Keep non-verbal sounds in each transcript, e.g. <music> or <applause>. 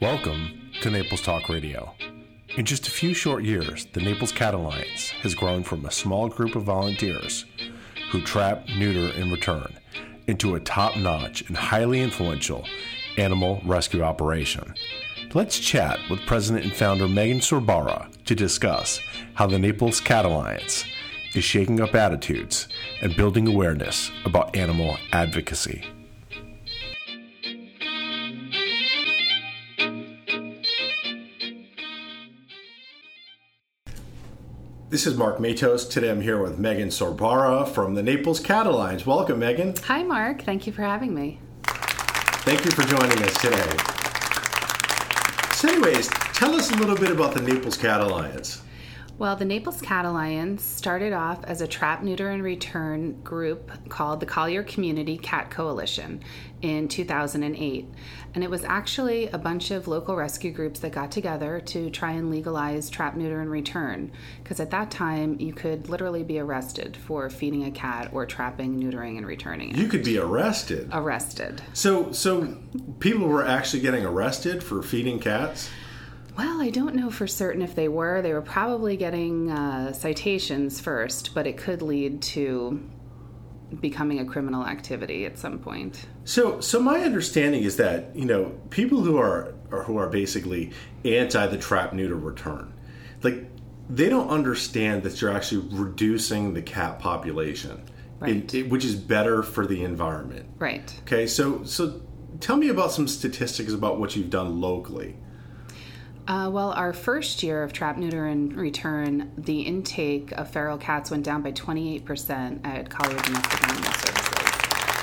Welcome to Naples Talk Radio. In just a few short years, the Naples Cat Alliance has grown from a small group of volunteers who trap, neuter, and return into a top notch and highly influential animal rescue operation. Let's chat with President and founder Megan Sorbara to discuss how the Naples Cat Alliance is shaking up attitudes and building awareness about animal advocacy. This is Mark Matos. Today I'm here with Megan Sorbara from the Naples Cat Alliance. Welcome, Megan. Hi, Mark. Thank you for having me. Thank you for joining us today. So, anyways, tell us a little bit about the Naples Cat Alliance. Well, the Naples Cat Alliance started off as a trap, neuter, and return group called the Collier Community Cat Coalition in 2008. And it was actually a bunch of local rescue groups that got together to try and legalize trap, neuter, and return. Because at that time, you could literally be arrested for feeding a cat or trapping, neutering, and returning it. You could be arrested. Arrested. So, so people were actually getting arrested for feeding cats? Well, I don't know for certain if they were. They were probably getting uh, citations first, but it could lead to becoming a criminal activity at some point. So, so my understanding is that you know people who are or who are basically anti the trap neuter return, like they don't understand that you're actually reducing the cat population, Right. in- which is better for the environment. Right. Okay, so so tell me about some statistics about what you've done locally. Uh, well, our first year of trap, neuter, and return, the intake of feral cats went down by 28% at Collier Domestic Animal Services.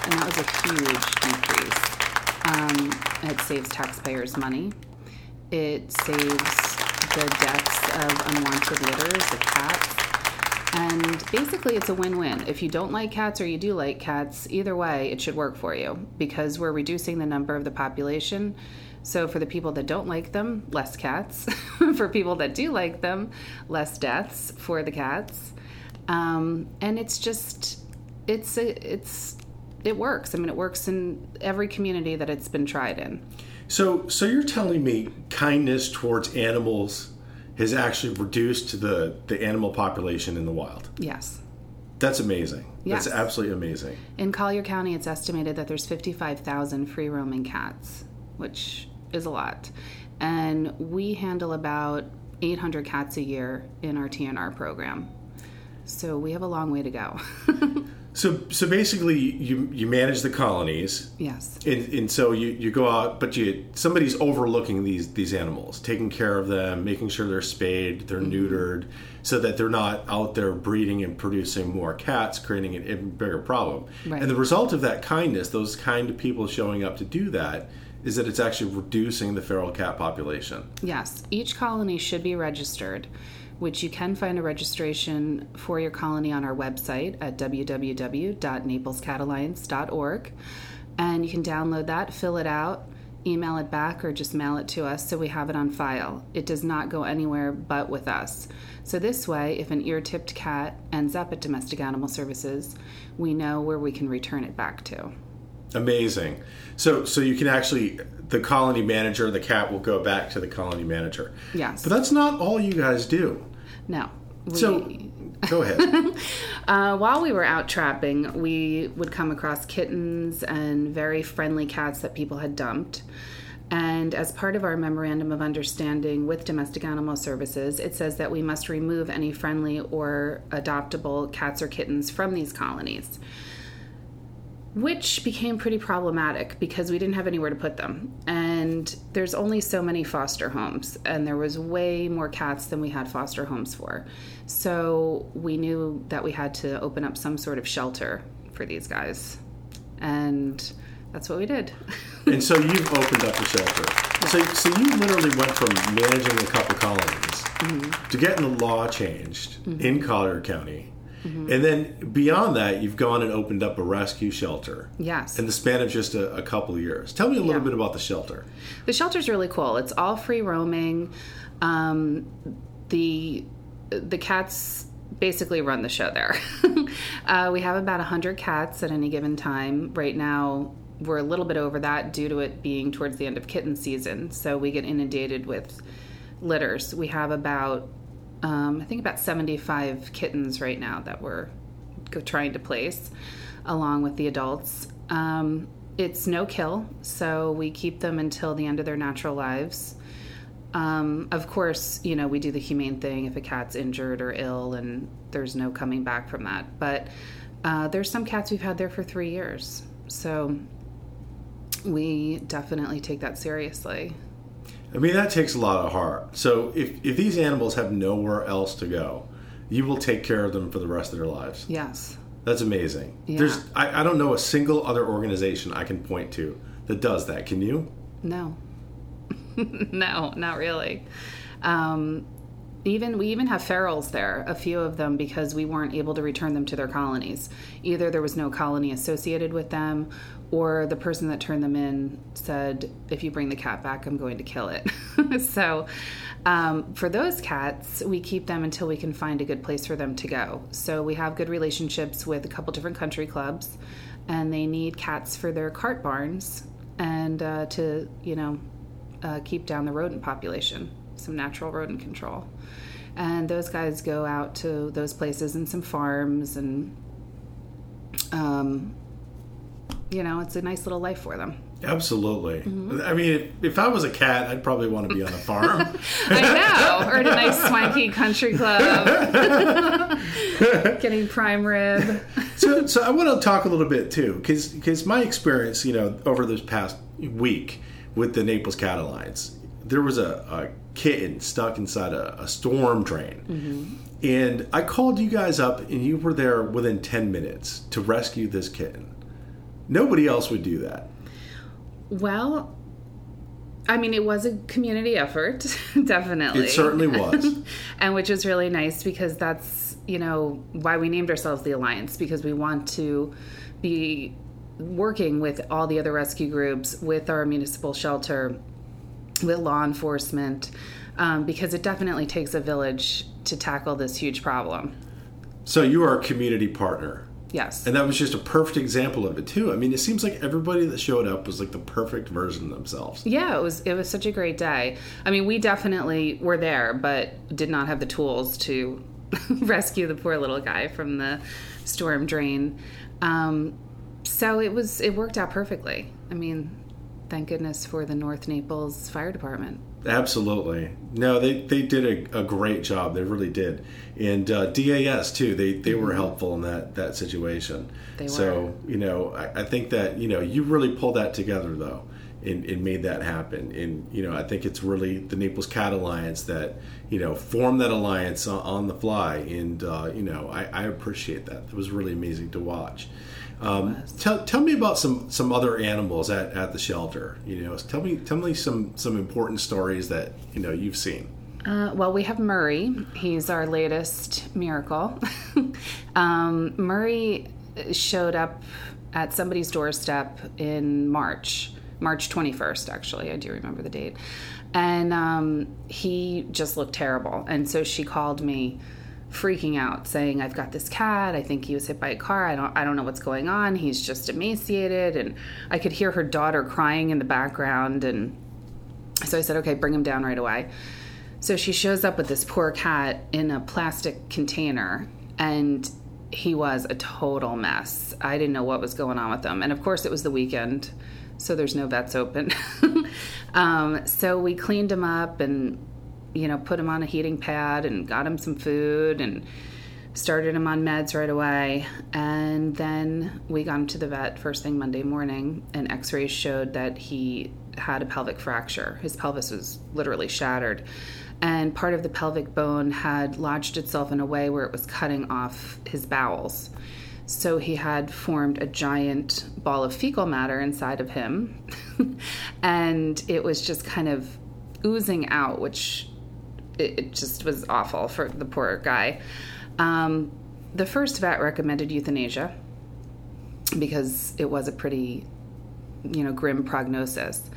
And that was a huge decrease. Um, it saves taxpayers money. It saves the deaths of unwanted litters of cats. And basically, it's a win win. If you don't like cats or you do like cats, either way, it should work for you because we're reducing the number of the population. So, for the people that don't like them, less cats. <laughs> for people that do like them, less deaths for the cats. Um, and it's just, it's a, it's, it works. I mean, it works in every community that it's been tried in. So so you're telling me kindness towards animals has actually reduced the the animal population in the wild. Yes. That's amazing. Yes. That's absolutely amazing. In Collier County, it's estimated that there's 55,000 free roaming cats, which is a lot. And we handle about 800 cats a year in our TNR program. So we have a long way to go. <laughs> So so basically you you manage the colonies yes. and, and so you, you go out but you somebody's overlooking these these animals taking care of them making sure they're spayed they're mm-hmm. neutered so that they're not out there breeding and producing more cats creating an even bigger problem Right. and the result of that kindness those kind of people showing up to do that is that it's actually reducing the feral cat population Yes, each colony should be registered, which you can find a registration for your colony on our website at www.naplescatalliance.org. And you can download that, fill it out, email it back, or just mail it to us so we have it on file. It does not go anywhere but with us. So, this way, if an ear tipped cat ends up at Domestic Animal Services, we know where we can return it back to. Amazing so so you can actually the colony manager the cat will go back to the colony manager Yes. but that's not all you guys do No. We, so go ahead <laughs> Uh, while we were out trapping, we would come across kittens and very friendly cats that people had dumped. And as part of our memorandum of understanding with Domestic Animal Services, it says that we must remove any friendly or adoptable cats or kittens from these colonies, which became pretty problematic because we didn't have anywhere to put them. And there's only so many foster homes, and there was way more cats than we had foster homes for. So we knew that we had to open up some sort of shelter for these guys. And that's what we did. <laughs> And so you've opened up a shelter. So, so you literally went from managing a couple colonies mm-hmm. to getting the law changed mm-hmm. in Collier County. And then beyond that, you've gone and opened up a rescue shelter yes. in the span of just a, a couple of years. Tell me a little Yeah. bit about the shelter. The shelter's really cool. It's all free roaming. Um, the the cats basically run the show there. <laughs> uh, we have about hundred cats at any given time. Right now, we're a little bit over that due to it being towards the end of kitten season. So we get inundated with litters. We have about, um, I think, about 75 kittens right now that we're trying to place along with the adults. Um, it's no kill, so we keep them until the end of their natural lives. Um, of course, you know, we do the humane thing if a cat's injured or ill and there's no coming back from that. But uh, there's some cats we've had there for three years. So we definitely take that seriously. I mean, that takes a lot of heart. So if, if these animals have nowhere else to go, you will take care of them for the rest of their lives. Yes. That's amazing. Yeah. There's I, I don't know a single other organization I can point to that does that. Can you? No. <laughs> no, not really. Um, even we even have ferals there, a few of them, because we weren't able to return them to their colonies. Either there was no colony associated with them, or the person that turned them in said, "If you bring the cat back, I'm going to kill it." <laughs> so, um, for those cats, we keep them until we can find a good place for them to go. So we have good relationships with a couple different country clubs, and they need cats for their cart barns and uh, to you know uh, keep down the rodent population, some natural rodent control. And those guys go out to those places and some farms, and um, you know, it's a nice little life for them. Absolutely. Mm-hmm. I mean, if, if, I was a cat, I'd probably want to be on a farm. <laughs> I know, or at a nice swanky country club, <laughs> getting prime rib. so, so I want to talk a little bit too, because because my experience, you know, over this past week with the Naples Cat Alliance, there was a, a kitten stuck inside a, a storm drain. Mm-hmm. And I called you guys up, and you were there within 10 minutes to rescue this kitten. Nobody else would do that. Well, I mean, it was a community effort, <laughs> definitely. It certainly <laughs> was. and which is really nice because that's, you know, why we named ourselves the Alliance, because we want to be working with all the other rescue groups, with our municipal shelter, with law enforcement, um, because it definitely takes a village to tackle this huge problem. So you are a community partner. Yes. And that was just a perfect example of it too. I mean, it seems like everybody that showed up was like the perfect version of themselves. Yeah, it was it was such a great day. I mean, we definitely were there, but did not have the tools to <laughs> rescue the poor little guy from the storm drain. Um, so it was it worked out perfectly. I mean, thank goodness for the North Naples Fire Department. Absolutely. No, they, they did a, a great job. They really did. And uh, DAS, too, they, they were mm-hmm. helpful in that, that situation. They were. So, you know, I, I think that, you know, you really pulled that together, though, and, and made that happen. And, you know, I think it's really the Naples Cat Alliance that, you know, formed that alliance on, on the fly. And, uh, you know, I, I appreciate that. It was really amazing to watch. Um, tell, tell me about some, some other animals at, at the shelter. You know, tell me tell me some some important stories that you know you've seen. Uh, well, we have Murray. He's our latest miracle. <laughs> um, Murray showed up at somebody's doorstep in March, March 21st, actually. I do remember the date. And um, he just looked terrible. And so she called me freaking out saying i've got this cat. I think he was hit by a car. I don't i don't know what's going on. He's just emaciated. And i could hear her daughter crying in the background. And so i said okay bring him down right away. So she shows up with this poor cat in a plastic container and he was a total mess. I didn't know what was going on with him. And of course it was the weekend so there's no vets open. <laughs> Um, so we cleaned him up and you know, put him on a heating pad and got him some food and started him on meds right away. And then we got him to the vet first thing Monday morning, and x rays showed that he had a pelvic fracture. His pelvis was literally shattered. And part of the pelvic bone had lodged itself in a way where it was cutting off his bowels. So he had formed a giant ball of fecal matter inside of him. <laughs> and it was just kind of oozing out, which it, it just was awful for the poor guy. Um, the first vet recommended euthanasia because it was a pretty, you know, grim prognosis.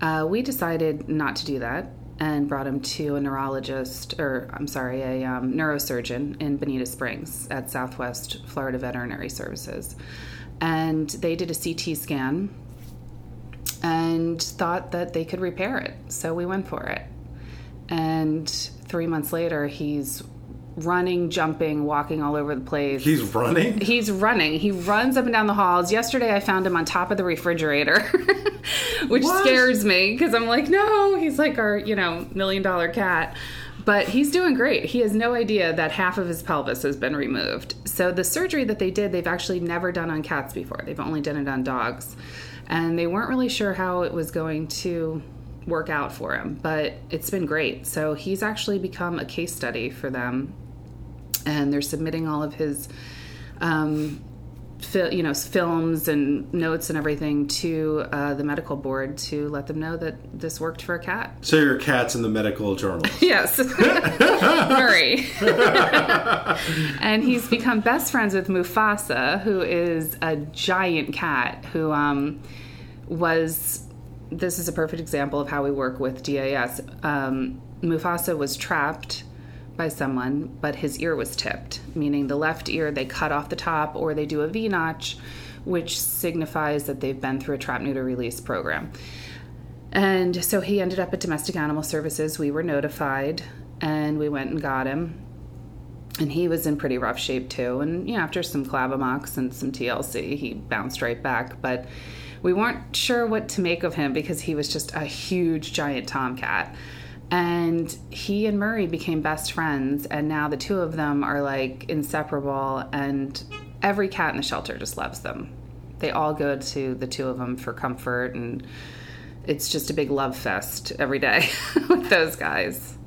Uh, we decided not to do that, and brought him to a neurologist, or I'm sorry, a um, neurosurgeon in Bonita Springs at Southwest Florida Veterinary Services. And they did a CT scan and thought that they could repair it. So we went for it. And three months later, he's running, jumping, walking all over the place. He's running? He's running. He runs up and down the halls. Yesterday, I found him on top of the refrigerator, <laughs> which What? scares me because I'm like, no, he's like our, you know, million dollar cat. But he's doing great. He has no idea that half of his pelvis has been removed. So the surgery that they did, they've actually never done on cats before. They've only done it on dogs. And they weren't really sure how it was going to work out for him, but it's been great. So he's actually become a case study for them and they're submitting all of his um, fil- you know films and notes and everything to uh, the medical board to let them know that this worked for a cat So your cat's in the medical journal. <laughs> yes <laughs> murray <laughs> and he's become best friends with mufasa who is a giant cat who um, was this is a perfect example of how we work with das um, mufasa was trapped by someone, but his ear was tipped, meaning the left ear they cut off the top or they do a V notch, which signifies that they've been through a trap neuter release program. And so he ended up at Domestic Animal Services. We were notified and we went and got him. And he was in pretty rough shape too. And you know, after some Clavamox and some TLC, he bounced right back. But we weren't sure what to make of him because he was just a huge giant tomcat and he and Murray became best friends, and now the two of them are like inseparable, and every cat in the shelter just loves them. They all go to the two of them for comfort, and it's just a big love fest every day <laughs> with those guys.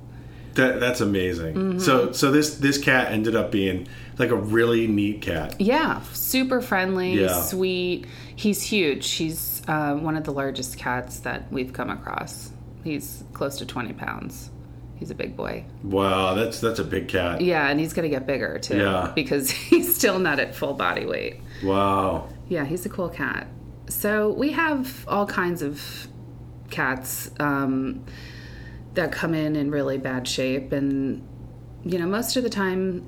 That, that's amazing. Mm-hmm. So so this this cat ended up being like a really neat cat. Yeah, super friendly, Yeah. sweet. He's huge. He's uh, one of the largest cats that we've come across. He's close to 20 pounds. He's a big boy. Wow, that's that's a big cat. Yeah, and he's going to get bigger too. Yeah. Because <laughs> he's still not at full body weight. Wow. Yeah, he's a cool cat. So we have all kinds of cats um, that come in in really bad shape, and you know, most of the time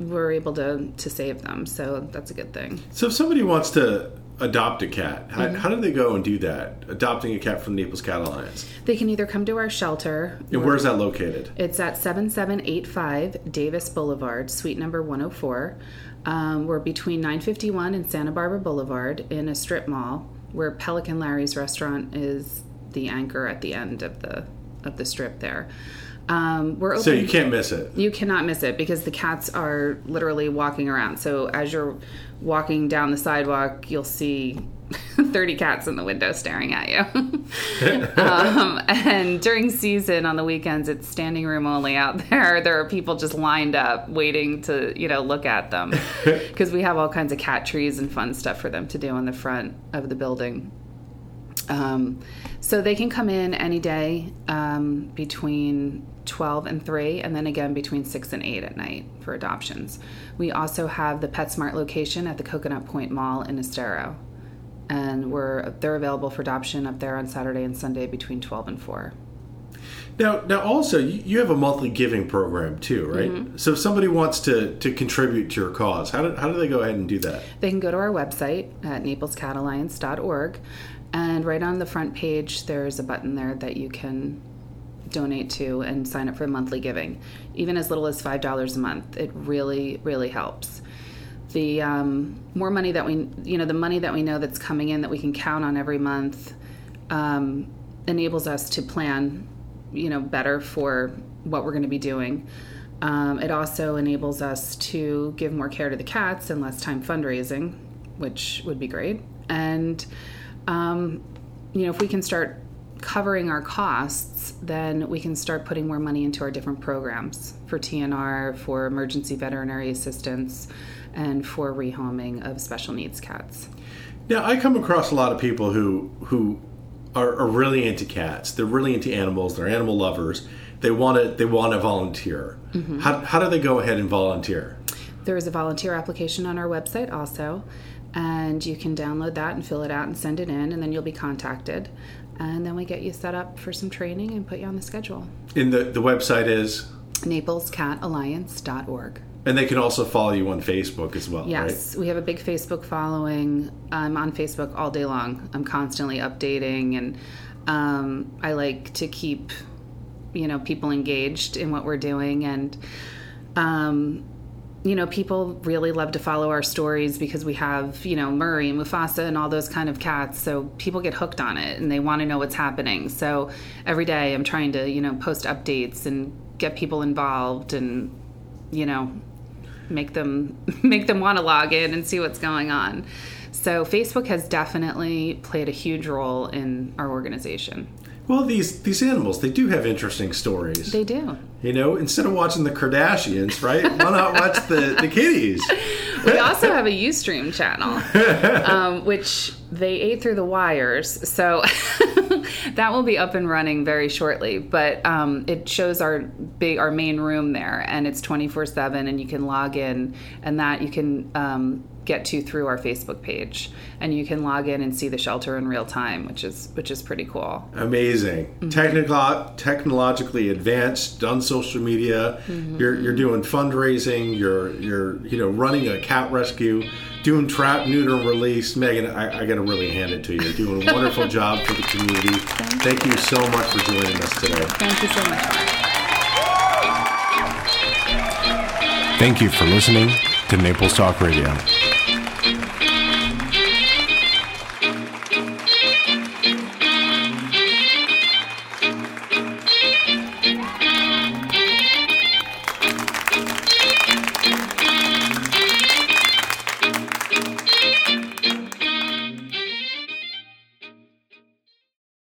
we're able to to save them. So that's a good thing. So if somebody wants to adopt a cat, how, Mm-hmm. how do they go and do that? Adopting a cat from the Naples Cat Alliance. They can either come to our shelter. And where's that located? It's at 7785 Davis Boulevard, suite number 104. Um, we're between 951 and Santa Barbara Boulevard in a strip mall where Pelican Larry's restaurant is the anchor at the end of the of the strip there. Um, we're open. So you can't miss it. You cannot miss it because the cats are literally walking around. So as you're walking down the sidewalk, you'll see <laughs> 30 cats in the window staring at you. <laughs> um, and during season on the weekends, it's standing room only out there. There are people just lined up waiting to, you know, look at them <laughs> because we have all kinds of cat trees and fun stuff for them to do on the front of the building. Um, so they can come in any day um, between 12 and 3, and then again between 6 and 8 at night for adoptions. We also have the PetSmart location at the Coconut Point Mall in Estero. And we're they're available for adoption up there on Saturday and Sunday between 12 and 4. Now, now also you have a monthly giving program too, right? Mm-hmm. So if somebody wants to to contribute to your cause, how do, how do they go ahead and do that? They can go to our website at naplescatalliance.org, and right on the front page, there's a button there that you can donate to and sign up for monthly giving, even as little as five dollars a month. It really, really helps. The um, more money that we, you know, the money that we know that's coming in that we can count on every month, um, enables us to plan, you know, better for what we're going to be doing. Um, it also enables us to give more care to the cats and less time fundraising, which would be great. And um, you know, if we can start covering our costs, then we can start putting more money into our different programs for TNR, for emergency veterinary assistance, and for rehoming of special needs cats. Now, I come across a lot of people who who are, are really into cats. They're really into animals. They're animal lovers. They want to they want to volunteer. Mm-hmm. How, how do they go ahead and volunteer? There is a volunteer application on our website also, and you can download that and fill it out and send it in, and then you'll be contacted. and then we get you set up for some training and put you on the schedule. And the, the website is? NaplesCatAlliance.org. And they can also follow you on Facebook as well. Yes, right? we have a big Facebook following. I'm on Facebook all day long. I'm constantly updating, and um, I like to keep, you know, people engaged in what we're doing. And, um, you know, people really love to follow our stories because we have, you know, Murray and Mufasa and all those kind of cats. So people get hooked on it and they want to know what's happening. So every day I'm trying to, you know, post updates and get people involved and, you know, make them <laughs> make them want to log in and see what's going on. So Facebook has definitely played a huge role in our organization. Well, these these animals, they do have interesting stories. They do. You know, instead of watching the Kardashians, right? Why not <laughs> watch the, the kitties? We also have a Ustream channel, <laughs> um, which they ate through the wires. So <laughs> that will be up and running very shortly. But um, it shows our big, our main room there, and it's twenty four seven, and you can log in, and that you can. Um, get to through our Facebook page, and you can log in and see the shelter in real time, which is which is pretty cool. Amazing, mm-hmm. Technical, technologically advanced, done social media. Mm-hmm. You're you're doing fundraising. You're you're you know running a cat rescue, doing trap, neuter, release. Megan, I, I got to really hand it to you. You're doing a wonderful <laughs> job for the community. Thank, Thank you. you so much for joining us today. Thank you so much. Thank you for listening to Naples Talk Radio.